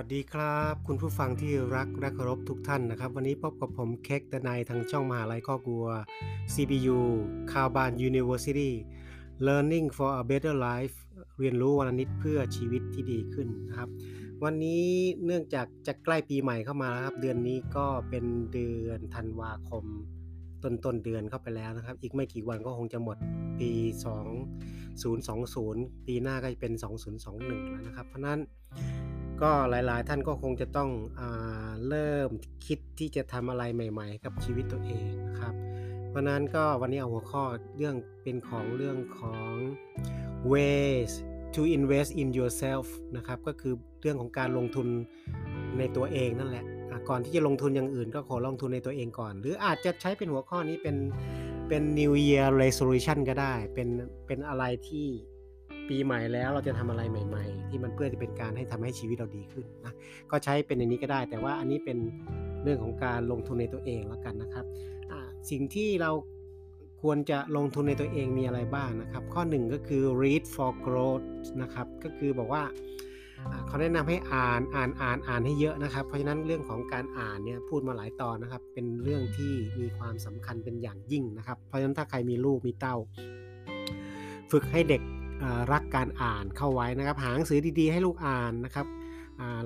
สวัสดีครับ คุณผู้ฟังที่รักและเคารพทุกท่านนะครับ วันนี้พบกับผมเค้กตะนายทางช่องมหาลัยข้อกลัว CBU คาวบาน University Learning for a Better Life เรียนรู้วันละนิดเพื่อชีวิตที่ดีขึ้นนะครับ วันนี้เนื่องจากจะใกล้ปีใหม่เข้ามาแล้วครับ เดือนนี้ก็เป็นเดือนธันวาคม ต้นต้นเดือนเข้าไปแล้วนะครับ อีกไม่กี่วันก็คงจะหมดปี 2020 ปีหน้าก็จะเป็น 2021 แล้วนะครับ เพราะนั้น ก็หลายๆ ท่านก็คงจะต้องอเริ่มคิดที่จะทำอะไรใหม่ ๆ กับชีวิตตัวเองนะครับ เพราะนั้นก็วันนี้เอาหัวข้อเรื่องเป็นของเรื่องของ ways to invest in yourself นะครับก็คือเรื่องของการลงทุนในตัวเองนั่นแหละก่อนที่จะลงทุนอย่างอื่น ก็ขอลงทุนในตัวเองก่อน หรืออาจจะใช้เป็นหัวข้อนี้เป็นเป็น New Year Resolution ก็ได้ เป็นเป็นอะไรที่ ปีใหม่แล้วเราจะทำอะไรใหม่ ๆ ที่มันเพื่อจะเป็นการให้ทำให้ชีวิตเราดีขึ้นนะก็ใช้เป็นอย่างนี้ก็ได้ แต่ว่าอันนี้เป็นเรื่องของการลงทุนในตัวเองแล้วกันนะครับสิ่งที่เราควรจะลงทุนในตัวเองมีอะไรบ้างนะครับ ข้อหนึ่งก็คือ read for growth นะครับก็คือบอกว่าเขาแนะนำให้อ่านอ่านอ่านอ่านให้เยอะนะครับ เพราะฉะนั้นเรื่องของการอ่านเนี่ยพูดมาหลายตอนนะครับ เป็นเรื่องที่มีความสำคัญเป็นอย่างยิ่งนะครับ เพราะฉะนั้นถ้าใครมีลูกมีเต้า ฝึกให้เด็ก รักการอ่านเข้าไว้นะครับ หาหนังสือดีๆ ให้ลูกอ่านนะครับ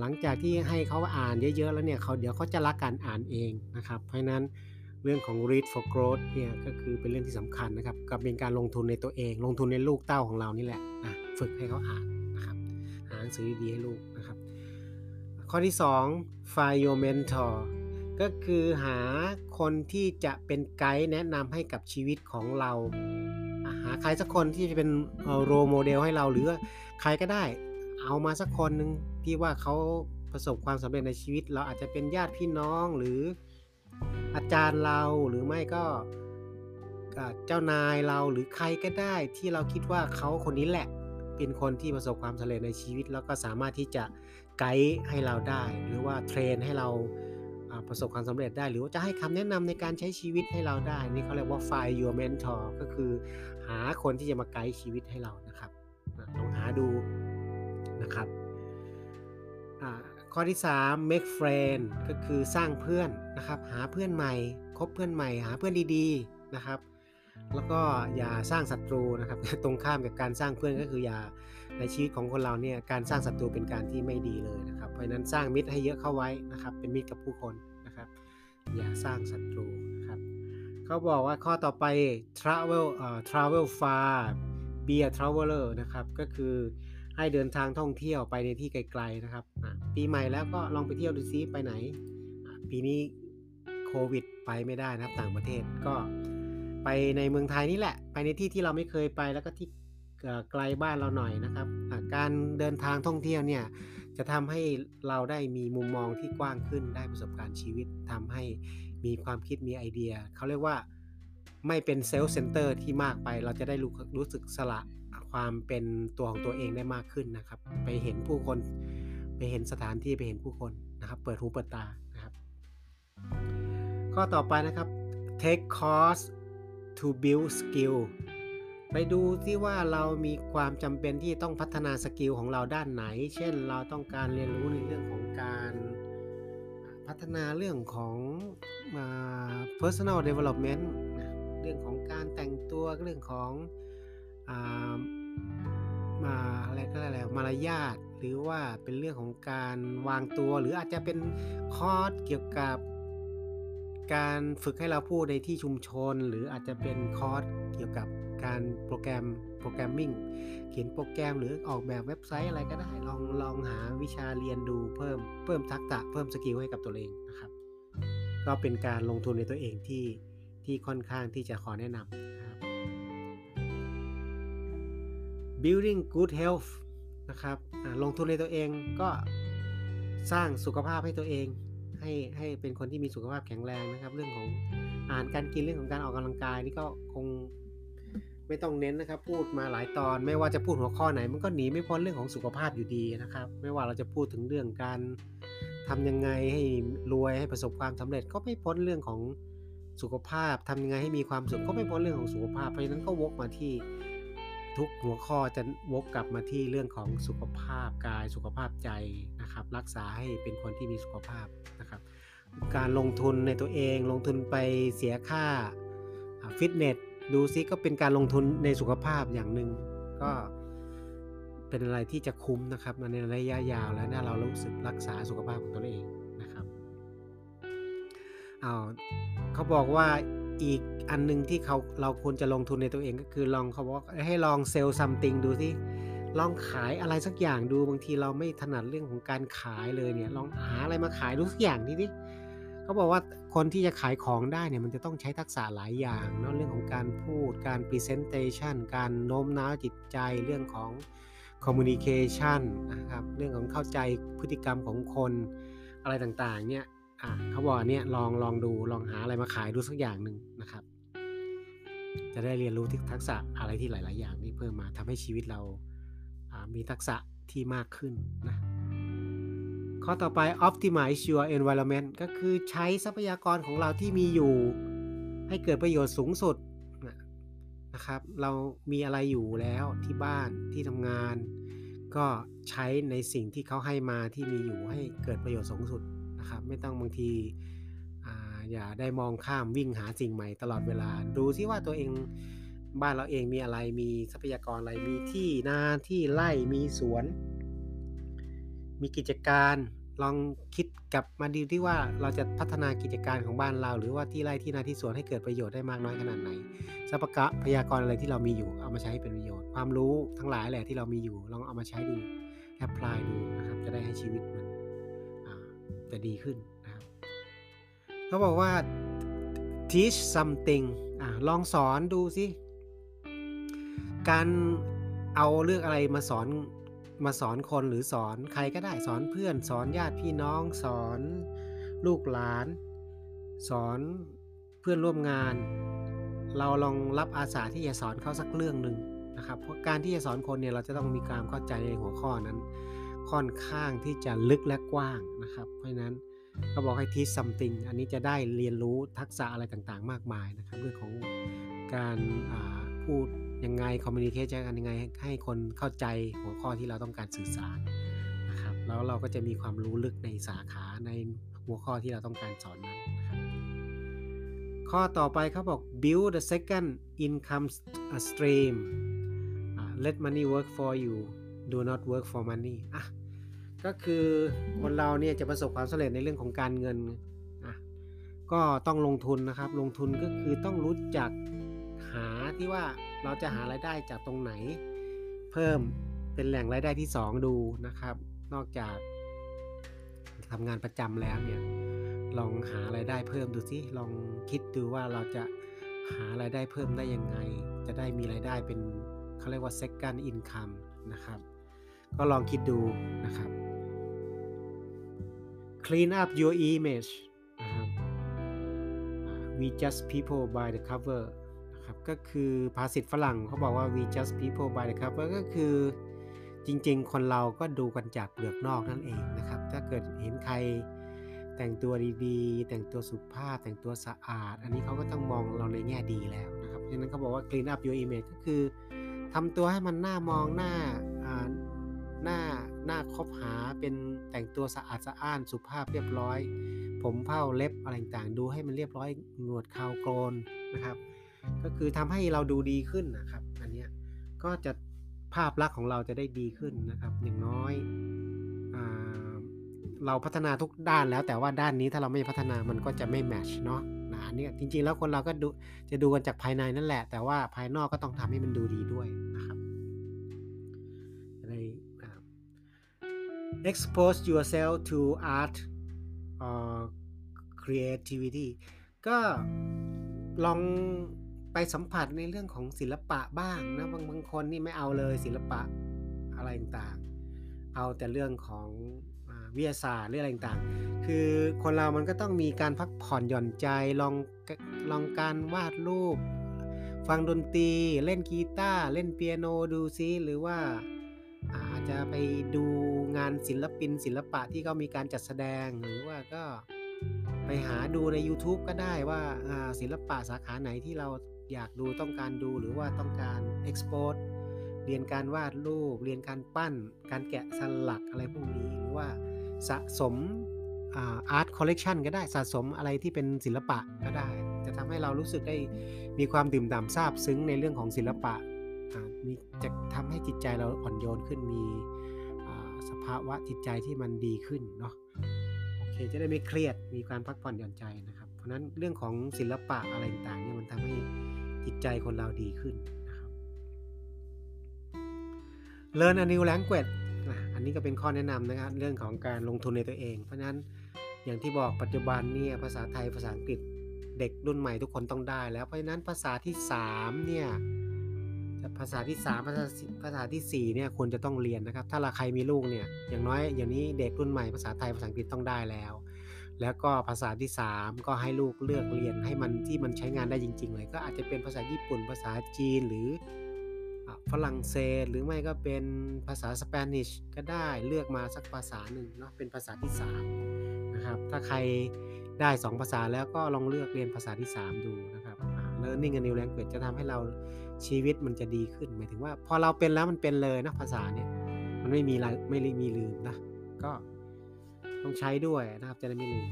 หลังจากที่ให้เขาอ่านเยอะๆแล้วเนี่ยเขาเดี๋ยวเขาจะรักการอ่านเองนะครับ เพราะฉะนั้นเรื่องของ read for growth เนี่ยก็คือเป็นเรื่องที่สำคัญนะครับกับเป็นการลงทุนในตัวเอง ลงทุนในลูกเต้าของเรานี่แหละนะฝึกให้เขาอ่านนะครับหาหนังสือดีๆให้ลูกนะครับ ข้อที่ 2 find your mentor ก็คือหาคนที่จะเป็นไกด์แนะนำให้กับชีวิตของเรา ใครสักคนที่จะเป็นโรโมเดลให้เราหรือใครก็ได้ เอามาสักคนหนึ่งที่ว่าเขาประสบความสำเร็จในชีวิต เราอาจจะเป็นญาติพี่น้องหรืออาจารย์เราหรือไม่ก็เจ้านายเราหรือใครก็ได้ที่เราคิดว่าเขาคนนี้แหละเป็นคนที่ประสบความสำเร็จในชีวิต แล้วก็สามารถที่จะไกด์ให้เราได้ หรือว่าเทรนให้เรา ประสบความสำเร็จได้ หรือว่าจะให้คำแนะนำในการใช้ชีวิตให้เราได้ นี่เขาเรียกว่า find your mentor ก็คือหาคนที่จะมาไกด์ชีวิตให้เรานะครับลองหาดูนะครับข้อที่ 3 make friend ก็คือสร้างเพื่อนนะครับ หาเพื่อนใหม่คบเพื่อนใหม่ หาเพื่อนดีๆนะครับ แล้วก็อย่าสร้างศัตรูนะครับ ตรงข้ามกับการสร้างเพื่อนก็คืออย่า ในชีวิตของคนเราเนี่ยการสร้างศัตรูเป็นการที่ไม่ดีเลยนะครับ เพราะนั้นสร้างมิตรให้เยอะเข้าไว้นะครับ เป็นมิตรกับผู้คนนะครับ อย่าสร้างศัตรูนะครับเขาบอกว่าข้อต่อไป travel เอ่อ travel far be a traveler นะครับก็คือให้เดินทางท่องเที่ยวไปในที่ไกลๆนะครับปีใหม่แล้วก็ลองไปเที่ยวดูซิไปไหน ปีนี้โควิดไปไม่ได้นะครับต่างประเทศก็ไปในเมืองไทยนี่แหละ ไปในที่ที่เราไม่เคยไปแล้วก็ที่ ไกลบ้านเราหน่อยนะครับ การเดินทางท่องเที่ยวเนี่ยจะทำให้เราได้มีมุมมองที่กว้างขึ้นได้ประสบการณ์ชีวิตทำให้มีความคิดมีไอเดีย เขาเรียกว่าไม่เป็น self-center ที่มากไป เราจะได้รู้รู้สึกสละความเป็นตัวของตัวเองได้มากขึ้นนะครับ ไปเห็นผู้คน ไปเห็นสถานที่ไปเห็นผู้คนนะครับ เปิดหูเปิดตานะครับข้อต่อไปนะครับ take course to build skill ไปดูที่ว่าเรามีความจำเป็นที่ต้องพัฒนาสกิลของเราด้านไหน เช่นเราต้องการเรียนรู้ในเรื่องของการพัฒนาเรื่องของอ personal development เรื่องของการแต่งตัวเรื่องของอามาอะไรก็อะไรมารยาทหรือว่าเป็นเรื่องของการวางตัว หรืออาจจะเป็นคอร์สเกี่ยวกับ การฝึกให้เราพูดในที่ชุมชน หรืออาจจะเป็นคอร์สเกี่ยวกับ การโปรแกรม programming เขียนโปรแกรมหรือออกแบบเว็บไซต์อะไรก็ได้ลองลองหาวิชาเรียนดูเพิ่มเพิ่มทักษะเพิ่ม skill ให้กับตัวเองนะครับ ก็เป็นการลงทุนในตัวเองที่ที่ค่อนข้างที่จะขอแนะนำนะครับ building good health นะครับลงทุนในตัวเองก็สร้างสุขภาพให้ตัวเองให้ให้เป็นคนที่มีสุขภาพแข็งแรงนะครับ เรื่องของอาหารการกินเรื่องของการออกกำลังกายนี่ก็คง ไม่ต้องเน้นนะครับ พูดมาหลายตอน ไม่ว่าจะพูดหัวข้อไหน มันก็หนีไม่พ้นเรื่องของสุขภาพอยู่ดีนะครับ ไม่ว่าเราจะพูดถึงเรื่องการทำยังไงให้รวยให้ประสบความสำเร็จก็ไม่พ้นเรื่องของสุขภาพทำยังไงให้มีความสุขก็ไม่พ้นเรื่องของสุขภาพเพราะฉะนั้นก็วกมาที่ทุกหัวข้อจะวกกลับมาที่เรื่องของสุขภาพกายสุขภาพใจนะครับ รักษาให้เป็นคนที่มีสุขภาพนะครับ การลงทุนในตัวเองลงทุนไปเสียค่าฟิตเนส ดูซิก็เป็นการลงทุนในสุขภาพอย่างหนึ่งก็เป็นอะไรที่จะคุ้มนะครับในระยะยาวแล้วนะเรารู้สึกรักษาสุขภาพของตัวเองนะครับเอาเขาบอกว่าอีกอันหนึงที่เขาเราควรจะลงทุนในตัวเองก็คือลองเขาบอกให้ลองเซลล์ซัมติงดูสิลองขายอะไรสักอย่างดูบางทีเราไม่ถนัดเรื่องของการขายเลยเนี่ยลองหาอะไรมาขายดูสักอย่างทีนี้ เขาบอกว่าคนที่จะขายของได้เนี่ยมันจะต้องใช้ทักษะหลายอย่างเนาะเรื่องของการพูดการ presentation การโน้มน้าวจิตใจเรื่องของ communication นะครับเรื่องของเข้าใจพฤติกรรมของคนอะไรต่างๆเนี่ยเขาบอกเนี่ยลองลองดูลองหาอะไรมาขายดูสักอย่างหนึ่งนะครับ จะได้เรียนรู้ทักษะอะไรที่หลาย ๆ อย่างที่เพิ่มมาทำให้ชีวิตเรามีทักษะที่มากขึ้นนะ ข้อต่อไป optimize your environment ก็คือใช้ทรัพยากรของเราที่มีอยู่ ให้เกิดประโยชน์สูงสุดนะครับ เรามีอะไรอยู่แล้วที่บ้านที่ทำงาน ก็ใช้ในสิ่งที่เขาให้มาที่มีอยู่ให้เกิดประโยชน์สูงสุดนะครับ ไม่ต้องบางทีอย่าได้มองข้ามวิ่งหาสิ่งใหม่ตลอดเวลา ดูซิว่าตัวเองบ้านเราเองมีอะไรมีทรัพยากรอะไรมีที่นาที่ไร่มีสวน มีกิจการลองคิดกลับมาดูที่ว่าเราจะพัฒนากิจการของบ้านเรา หรือว่าที่ไร่ที่นาที่สวนให้เกิดประโยชน์ได้มากน้อยขนาดไหนทรัพยากรอะไรที่เรามีอยู่เอามาใช้ให้เป็นประโยชน์ ความรู้ทั้งหลายแหละที่เรามีอยู่ลองเอามาใช้ดูแอพพลายดูนะครับจะได้ให้ชีวิตมันจะดีขึ้นนะครับเขาบอกว่า teach something อลองสอนดูสิการเอาเรื่องอะไรมาสอน มาสอนคนหรือสอนใครก็ได้สอนเพื่อนสอนญาติพี่น้อง สอนลูกหลาน สอนเพื่อนร่วมงาน เราลองรับอาสาที่จะสอนเขาสักเรื่องหนึ่งนะครับเพราะการที่จะสอนคนเนี่ยเราจะต้องมีความเข้าใจในหัวข้อนั้น ค่อนข้างที่จะลึกและกว้างนะครับ เพราะฉะนั้นก็บอกให้ทีซัมติงอันนี้จะได้เรียนรู้ทักษะอะไรต่างๆ มากมายนะครับ เรื่องของการพูด ยังไงคอมมิวนิเคชันกันยังไงให้คนเข้าใจหัวข้อที่เราต้องการสื่อสารนะครับแล้วเราก็จะมีความรู้ลึกในสาขาในหัวข้อที่เราต้องการสอนนั้นนะครับข้อต่อไปเขาบอก build the second income stream let money work for you do not work for money อะก็คือคนเราเนี่ยจะประสบความสำเร็จในเรื่องของการเงินอะก็ต้องลงทุนนะครับ ลงทุนก็คือต้องรู้จัก ที่ว่าเราจะหารายได้จากตรงไหน เพิ่มเป็นแหล่งรายได้ที่ 2 ดูนะครับ นอกจากทำงานประจำแล้วเนี่ยลองหารายได้เพิ่มดูสิลองคิดดูว่าเราจะหารายได้เพิ่มได้ยังไง จะได้มีรายได้เป็นเขาเรียกว่า second income นะครับ ก็ลองคิดดูนะครับ clean up your image นะครับ we just people by the cover ครับก็คือภาษิตฝรั่งเขาบอกว่า we just people by the cover ก็คือจริงๆ คนเราก็ดูกันจากเปลือกนอกนั่นเองนะครับ ถ้าเกิดเห็นใครแต่งตัวดีๆ แต่งตัวสุภาพ แต่งตัวสะอาด อันนี้เขาก็ต้องมองเราในแง่ดีแล้วนะครับเพราะฉะนั้นเขาบอกว่า clean up your image ก็คือทำตัวให้มันหน่ามองหน้าหน้าหน้าคบหาเป็นแต่งตัวสะอาดสะอ้านสุภาพเรียบร้อย ผมเผ้าเล็บอะไรต่างๆดูให้มันเรียบร้อยหนวดเคราโกนนะครับ ก็คือทำให้เราดูดีขึ้นนะครับ อันนี้ก็จะภาพลักษณ์ของเราจะได้ดีขึ้นนะครับ อย่างน้อยเราพัฒนาทุกด้านแล้วแต่ว่าด้านนี้ถ้าเราไม่พัฒนามันก็จะไม่แมชเนาะนะอันนี้จริงๆแล้วคนเราก็ดูจะดูกันจากภายในนั่นแหละ แต่ว่าภายนอกก็ต้องทำให้มันดูดีด้วยนะครับจะได้ expose yourself to art or creativity ก็ลอง ไปสัมผัสในเรื่องของศิลปะบ้างนะบางบางคนนี่ไม่เอาเลยศิลปะอะไรต่างๆ เอาแต่เรื่องของวิทยาศาสตร์หรืออะไรต่างๆ คือคนเรามันก็ต้องมีการพักผ่อนหย่อนใจลองลองการวาดรูป ฟังดนตรี เล่นกีตาร์เล่นเปียโนดูซิหรือว่าอาจจะไปดูงานศิลปินศิลปะที่เขามีการจัดแสดงหรือว่าก็ไปหาดูใน YouTube ก็ได้ว่าศิลปะสาขาไหนที่เรา อยากดูต้องการดูหรือว่าต้องการ export เรียนการวาดรูป เรียนการปั้น การแกะสลักอะไรพวกนี้ หรือว่าสะสมart collection ก็ได้สะสมอะไรที่เป็นศิลปะก็ได้ จะทำให้เรารู้สึกได้มีความดื่มด่ำซาบซึ้งในเรื่องของศิลปะมีจะทำให้จิตใจเราอ่อนโยนขึ้นมีสภาวะจิตใจที่มันดีขึ้นเนาะโอเคจะได้ไม่เครียดมีการพักผ่อนหย่อนใจนะครับ เพราะนั้นเรื่องของศิลปะอะไรต่างๆเนี่ยมันทำให้ จิตใจคนเราดีขึ้นนะครับ Learn a new language อันนี้ก็เป็นข้อแนะนำนะครับเรื่องของการลงทุนในตัวเอง เพราะฉะนั้นอย่างที่บอกปัจจุบันเนี่ยภาษาไทยภาษาอังกฤษเด็กรุ่นใหม่ทุกคนต้องได้ แล้วเพราะฉะนั้นภาษาที่3เนี่ยภาษาที่3ภาษาภาษาที่4เนี่ยควรจะต้องเรียนนะครับ ถ้าเราใครมีลูกเนี่ยอย่างน้อยอย่างนี้เด็กรุ่นใหม่ภาษาไทยภาษาอังกฤษต้องได้แล้ว แล้วก็ภาษาที่ 3 ก็ให้ลูกเลือกเรียนให้มันที่มันใช้งานได้จริง ๆ เลย ก็อาจจะเป็นภาษาญี่ปุ่น ภาษาจีนหรือฝรั่งเศสหรือไม่ก็เป็นภาษาสเปนิชก็ได้เลือกมาสักภาษาหนึ่งเนาะเป็นภาษาที่3นะครับถ้าใครได้ 2 ภาษาแล้วก็ลองเลือกเรียนภาษาที่ 3 ดูนะครับ learning a new language จะทำให้เราชีวิตมันจะดีขึ้นหมายถึงว่า พอเราเป็นแล้วมันเป็นเลยนะภาษาเนี่ยมันไม่มีไม่มีลืมนะก็ ต้องใช้ด้วยนะครับจะได้ไม่ลืม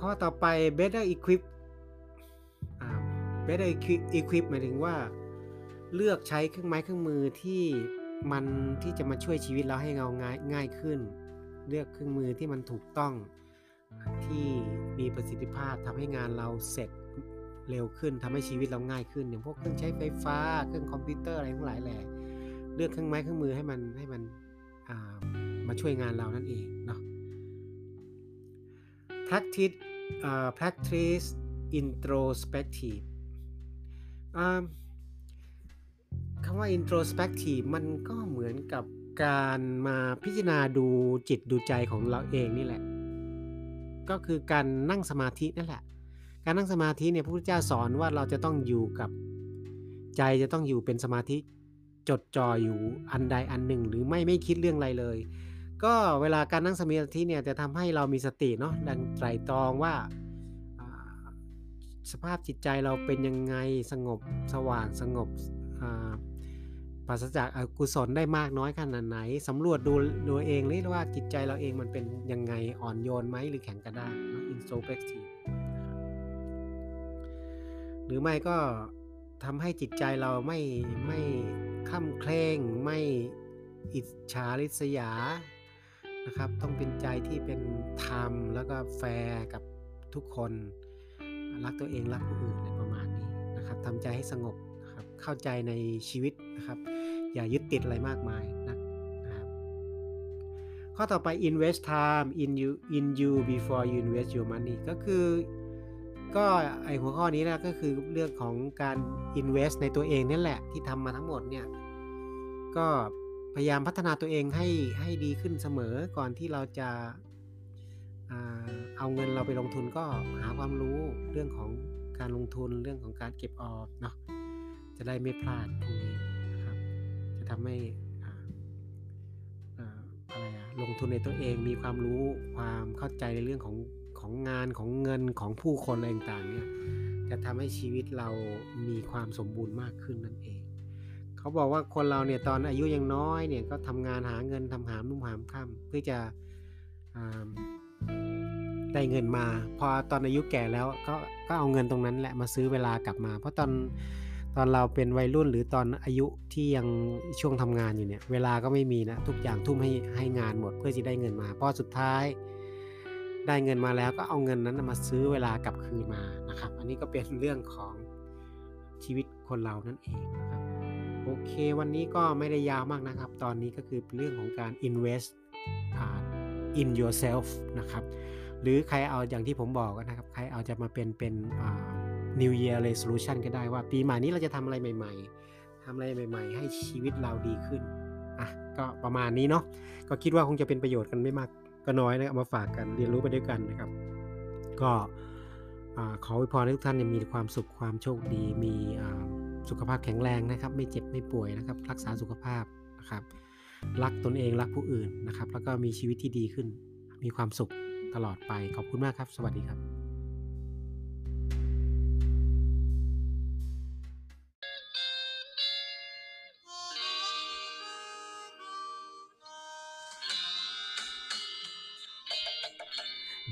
ข้อต่อไป better equip better equip หมายถึงว่า เลือกใช้เครื่องไม้เครื่องมือที่มันที่จะมาช่วยชีวิตเราให้เราง่ายง่ายขึ้น เลือกเครื่องมือที่มันถูกต้องที่มีประสิทธิภาพทำให้งานเราเสร็จเร็วขึ้นทำให้ชีวิตเราง่ายขึ้นอย่างพวกเครื่องใช้ไฟฟ้า เครื่องคอมพิวเตอร์อะไรทั้งหลายแหละเลือกเครื่องไม้เครื่องมือให้มันให้มัน มาช่วยงานเรานั่นเองเนาะ practice uh, practice introspective คำว่า introspective มันก็เหมือนกับการมาพิจารณาดูจิตดูใจของเราเองนี่แหละ ก็คือการนั่งสมาธินั่นแหละ การนั่งสมาธิเนี่ยพระพุทธเจ้าสอนว่าเราจะต้องอยู่กับใจจะต้องอยู่เป็นสมาธิ จดจ่ออยู่อันใดอันหนึ่ง หรือไม่ไม่คิดเรื่องอะไรเลย ก็เวลาการนั่งสมาธิเนี่ยจะทำให้เรามีสติเนาะดังไตรตรองว่าสภาพจิตใจเราเป็นยังไงสงบสว่างสงบปราศจากอกุศลได้มากน้อยขนาดไหนสำรวจดูดูเองเลยว่าจิตใจเราเองมันเป็นยังไงอ่อนโยนไหมหรือแข็งกระด้าง introspective หรือไม่ก็ทำให้จิตใจเราไม่ไม่ ข้าเคร่งไม่อิจฉาริษยานะครับ ต้องเป็นใจที่เป็นธรรมแล้วก็แฟร์กับทุกคน รักตัวเองรักผู้อื่นอะไรประมาณนี้นะครับทำใจให้สงบนะครับเข้าใจในชีวิตนะครับ อย่ายึดติดอะไรมากมายนะนะครับ ข้อต่อไป invest time in you in you before you invest your money ก็คือ ก็ไอหัวข้อนี้นะก็คือเรื่องของการ invest ในตัวเองนี่แหละที่ทำมาทั้งหมดเนี่ย ก็พยายามพัฒนาตัวเองให้ให้ดีขึ้นเสมอก่อนที่เราจะเอาเงินเราไปลงทุนก็หาความรู้เรื่องของการลงทุนเรื่องของการเก็บออมเนาะจะได้ไม่พลาดตรงนี้นะครับ จะทำให้อะไรอะลงทุนในตัวเองมีความรู้ความเข้าใจในเรื่องของ ของงานของเงินของผู้คนอะไรต่างๆเนี่ยจะทำให้ชีวิตเรามีความสมบูรณ์มากขึ้นนั่นเอง เขาบอกว่าคนเราเนี่ยตอนอายุยังน้อยเนี่ยก็ทำงานหาเงินทำหามนุ่มหามค่ำเพื่อจะได้เงินมา พอตอนอายุแก่แล้วก็ก็เอาเงินตรงนั้นแหละมาซื้อเวลากลับมา เพราะตอนตอนเราเป็นวัยรุ่นหรือตอนอายุที่ยังช่วงทำงานอยู่เนี่ยเวลาก็ไม่มีนะทุกอย่างทุ่มให้ให้งานหมดเพื่อจะได้เงินมาพอสุดท้าย ได้เงินมาแล้วก็เอาเงินนั้นมาซื้อเวลากลับคืนมานะครับ อันนี้ก็เป็นเรื่องของชีวิตคนเรานั่นเองนะครับโอเค วันนี้ก็ไม่ได้ยาวมากนะครับ ตอนนี้ก็คือเรื่องของการ invest in yourself นะครับ หรือใครเอาอย่างที่ผมบอกนะครับ ใครเอาจะมาเป็นเป็น New Year Resolution ก็ได้ว่า ปีใหม่นี้เราจะทำอะไรใหม่ ๆทำอะไรใหม่ ๆ ให้ชีวิตเราดีขึ้นอะก็ประมาณนี้เนาะก็คิดว่าคงจะเป็นประโยชน์กันไม่มาก ก็น้อยนะเอามาฝากกันเรียนรู้ไปด้วยกันนะครับ ก็ขออวยพรให้ทุกท่านมีความสุขความโชคดี มีสุขภาพแข็งแรงนะครับ ไม่เจ็บไม่ป่วยนะครับ รักษาสุขภาพนะครับ รักตนเองรักผู้อื่นนะครับ แล้วก็มีชีวิตที่ดีขึ้น มีความสุขตลอดไปขอบคุณมากครับ สวัสดีครับ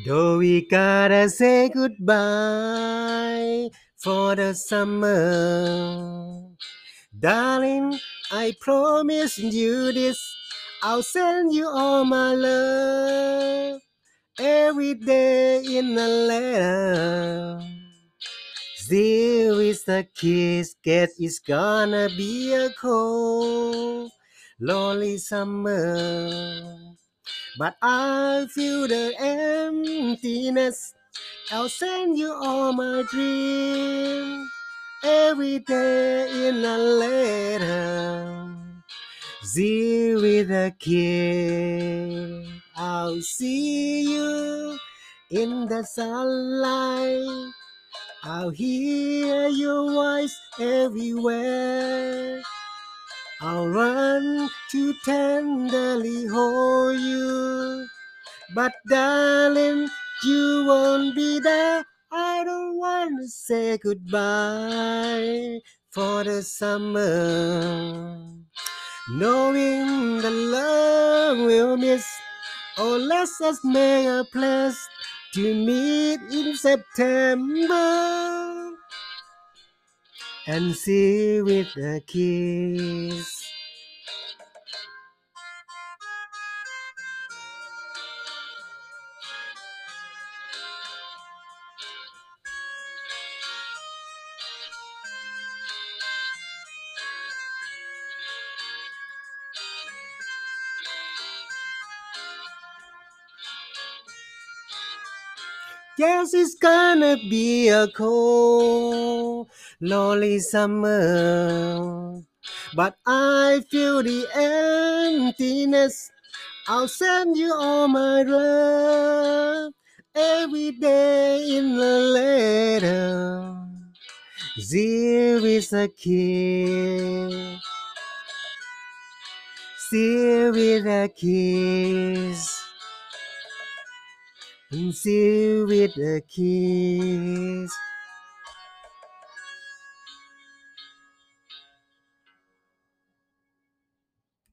Though we gotta say goodbye for the summer, darling, I promise you this. I'll send you all my love every day in a letter. Still with the kiss, guess it's gonna be a cold, lonely summer. But I'll feel the emptiness. I'll send you all my dreams every day in a letter. See with a kiss. I'll see you in the sunlight. I'll hear your voice everywhere. I'll run to tenderly hold you. But darling, you won't be there. I don't want to say goodbye for the summer. Knowing the love we'll miss. Oh, let's us make a place to meet in September and see with a kiss. Yes, it's gonna be a cold, lonely summer. But I feel the emptiness. I'll send you all my love every day in a letter. There is a kiss. Still with a kiss. And still with a kiss.